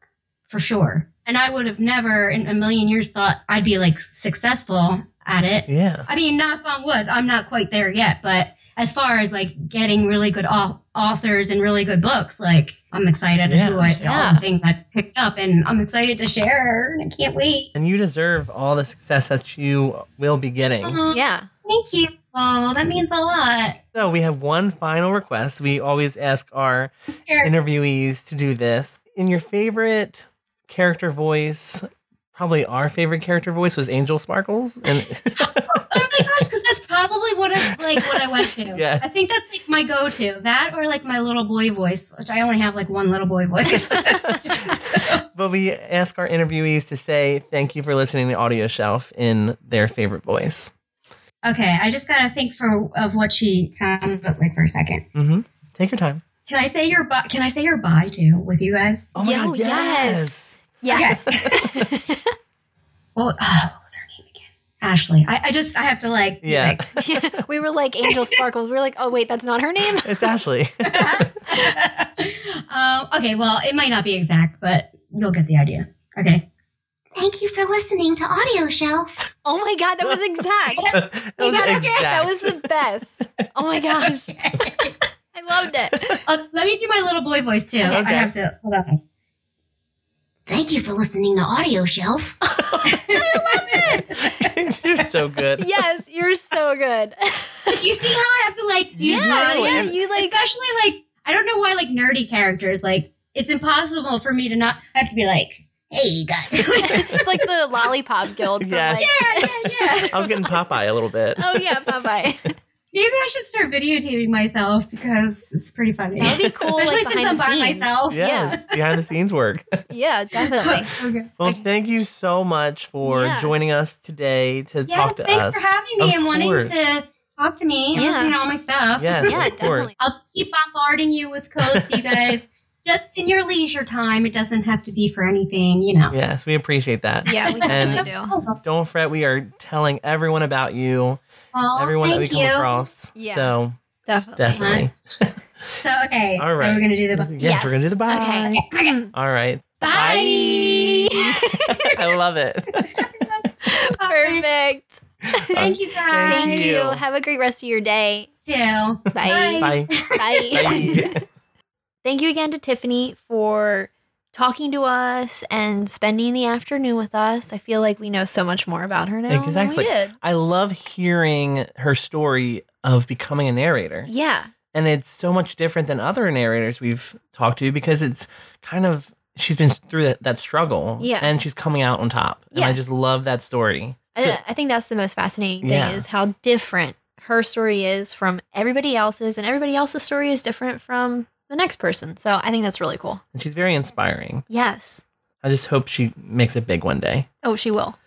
for sure. And I would have never in a million years thought I'd be like successful at it. Yeah. I mean, knock on wood, I'm not quite there yet, but as far as like getting really good authors and really good books, like I'm excited Yeah. who I all the things I picked up, and I'm excited to share. And I can't wait. And you deserve all the success that you will be getting. Aw, Yeah. Thank you. Oh, that means a lot. So we have one final request. We always ask our interviewees to do this. In your favorite character voice, probably our favorite character voice was Angel Sparkles. And (laughs) oh my gosh, because that's probably what I like what I went to. (laughs) Yes. I think that's like my go-to. That or like my little boy voice, which I only have like one little boy voice. (laughs) but we ask our interviewees to say thank you for listening to Audio Shelf in their favorite voice. Okay, I just gotta think for of what she sounded like for a second. Mm-hmm. Take your time. Can I say your bye? Can I say your bye too with you guys? Oh my Yo, God, yes. yes. Yes. (laughs) Well, oh, what was her name again? Ashley. I, I just I have to like Yeah. like, (laughs) yeah. We were like Angel Sparkles. We were like, oh wait, that's not her name. It's Ashley. (laughs) um, okay, well, it might not be exact, but you'll get the idea. Okay. Thank you for listening to Audio Shelf. Oh my god, that was (laughs) exact. that was (laughs) that, exact. that was the best. Oh my gosh. (laughs) I loved it. Uh, let me do my little boy voice too. I Okay. have to hold on. Thank you for listening to Audio Shelf. I love it. You're so good. Yes, you're so good. But you see how I have to like do You yeah, do. yeah, You- you like especially like I don't know why like nerdy characters like it's impossible for me to not I have to be like, hey you guys. (laughs) it's like the lollipop guild. From Yes. like, yeah, yeah. (laughs) I was getting Popeye a little bit. oh yeah, bye bye. (laughs) Maybe I should start videotaping myself because it's pretty funny. That would be cool, Especially like, since I'm behind by the scenes. myself. Yes, behind the scenes work. Yeah, definitely. okay. Well, thank you so much for Yeah. joining us today to Yes, talk to thanks us. Thanks for having me Of and wanting to talk to me and Yeah. listen to all my stuff. Yes, yeah, of definitely. I'll just keep bombarding you with codes so you guys just in your leisure time. It doesn't have to be for anything, you know. Yes, we appreciate that. Yeah, we And- do. Don't fret, we are telling everyone about you, well, everyone that we come you. across. Yeah. So Definitely. definitely. So okay, (laughs) All right. so we're gonna do the Yes, Yes. we're gonna do the bye. Okay. Okay. All right. Bye. (laughs) I love it. (laughs) Perfect. Thank you guys. Thank you. you. Have a great rest of your day. Too. Bye. Bye. Bye. Bye. Thank you again to Tiffany for talking to us and spending the afternoon with us. I feel like we know so much more about her now Exactly. we did. I love hearing her story of becoming a narrator. Yeah. And it's so much different than other narrators we've talked to because it's kind of she's been through that, that struggle Yeah. and she's coming out on top. And I just love that story. So- I, I think that's the most fascinating thing Yeah. is how different her story is from everybody else's, and everybody else's story is different from the next person. So I think that's really cool. and she's very inspiring. Yes. I just hope she makes it big one day. Oh, she will.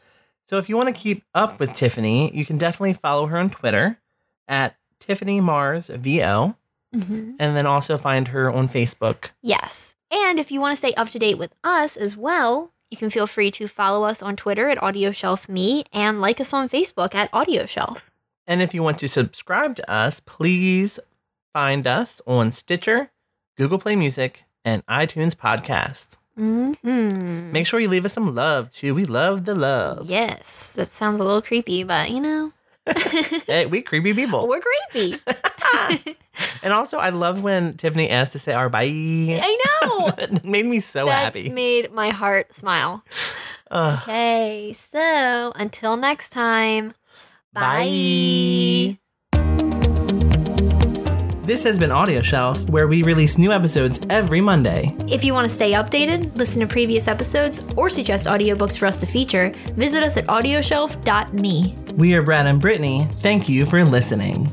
So if you want to keep up with Tiffany, you can definitely follow her on Twitter at Tiffany Mars VO, Mm-hmm. and then also find her on Facebook. Yes. And if you want to stay up to date with us as well, you can feel free to follow us on Twitter at AudioShelfMe and like us on Facebook at AudioShelf. And if you want to subscribe to us, please find us on Stitcher, Google Play Music, and iTunes Podcast. Mm-hmm. Make sure you leave us some love too. We love the love. Yes, that sounds a little creepy, but you know, (laughs) Hey, we creepy people. we're creepy. (laughs) (laughs) And also, I love when Tiffany asked to say our bye. I know. it made me so that happy. made my heart smile. Okay, so until next time, Bye. This has been Audio Shelf, where we release new episodes every Monday. If you want to stay updated, listen to previous episodes, or suggest audiobooks for us to feature, visit us at audioshelf.me. We are Brad and Brittany. Thank you for listening.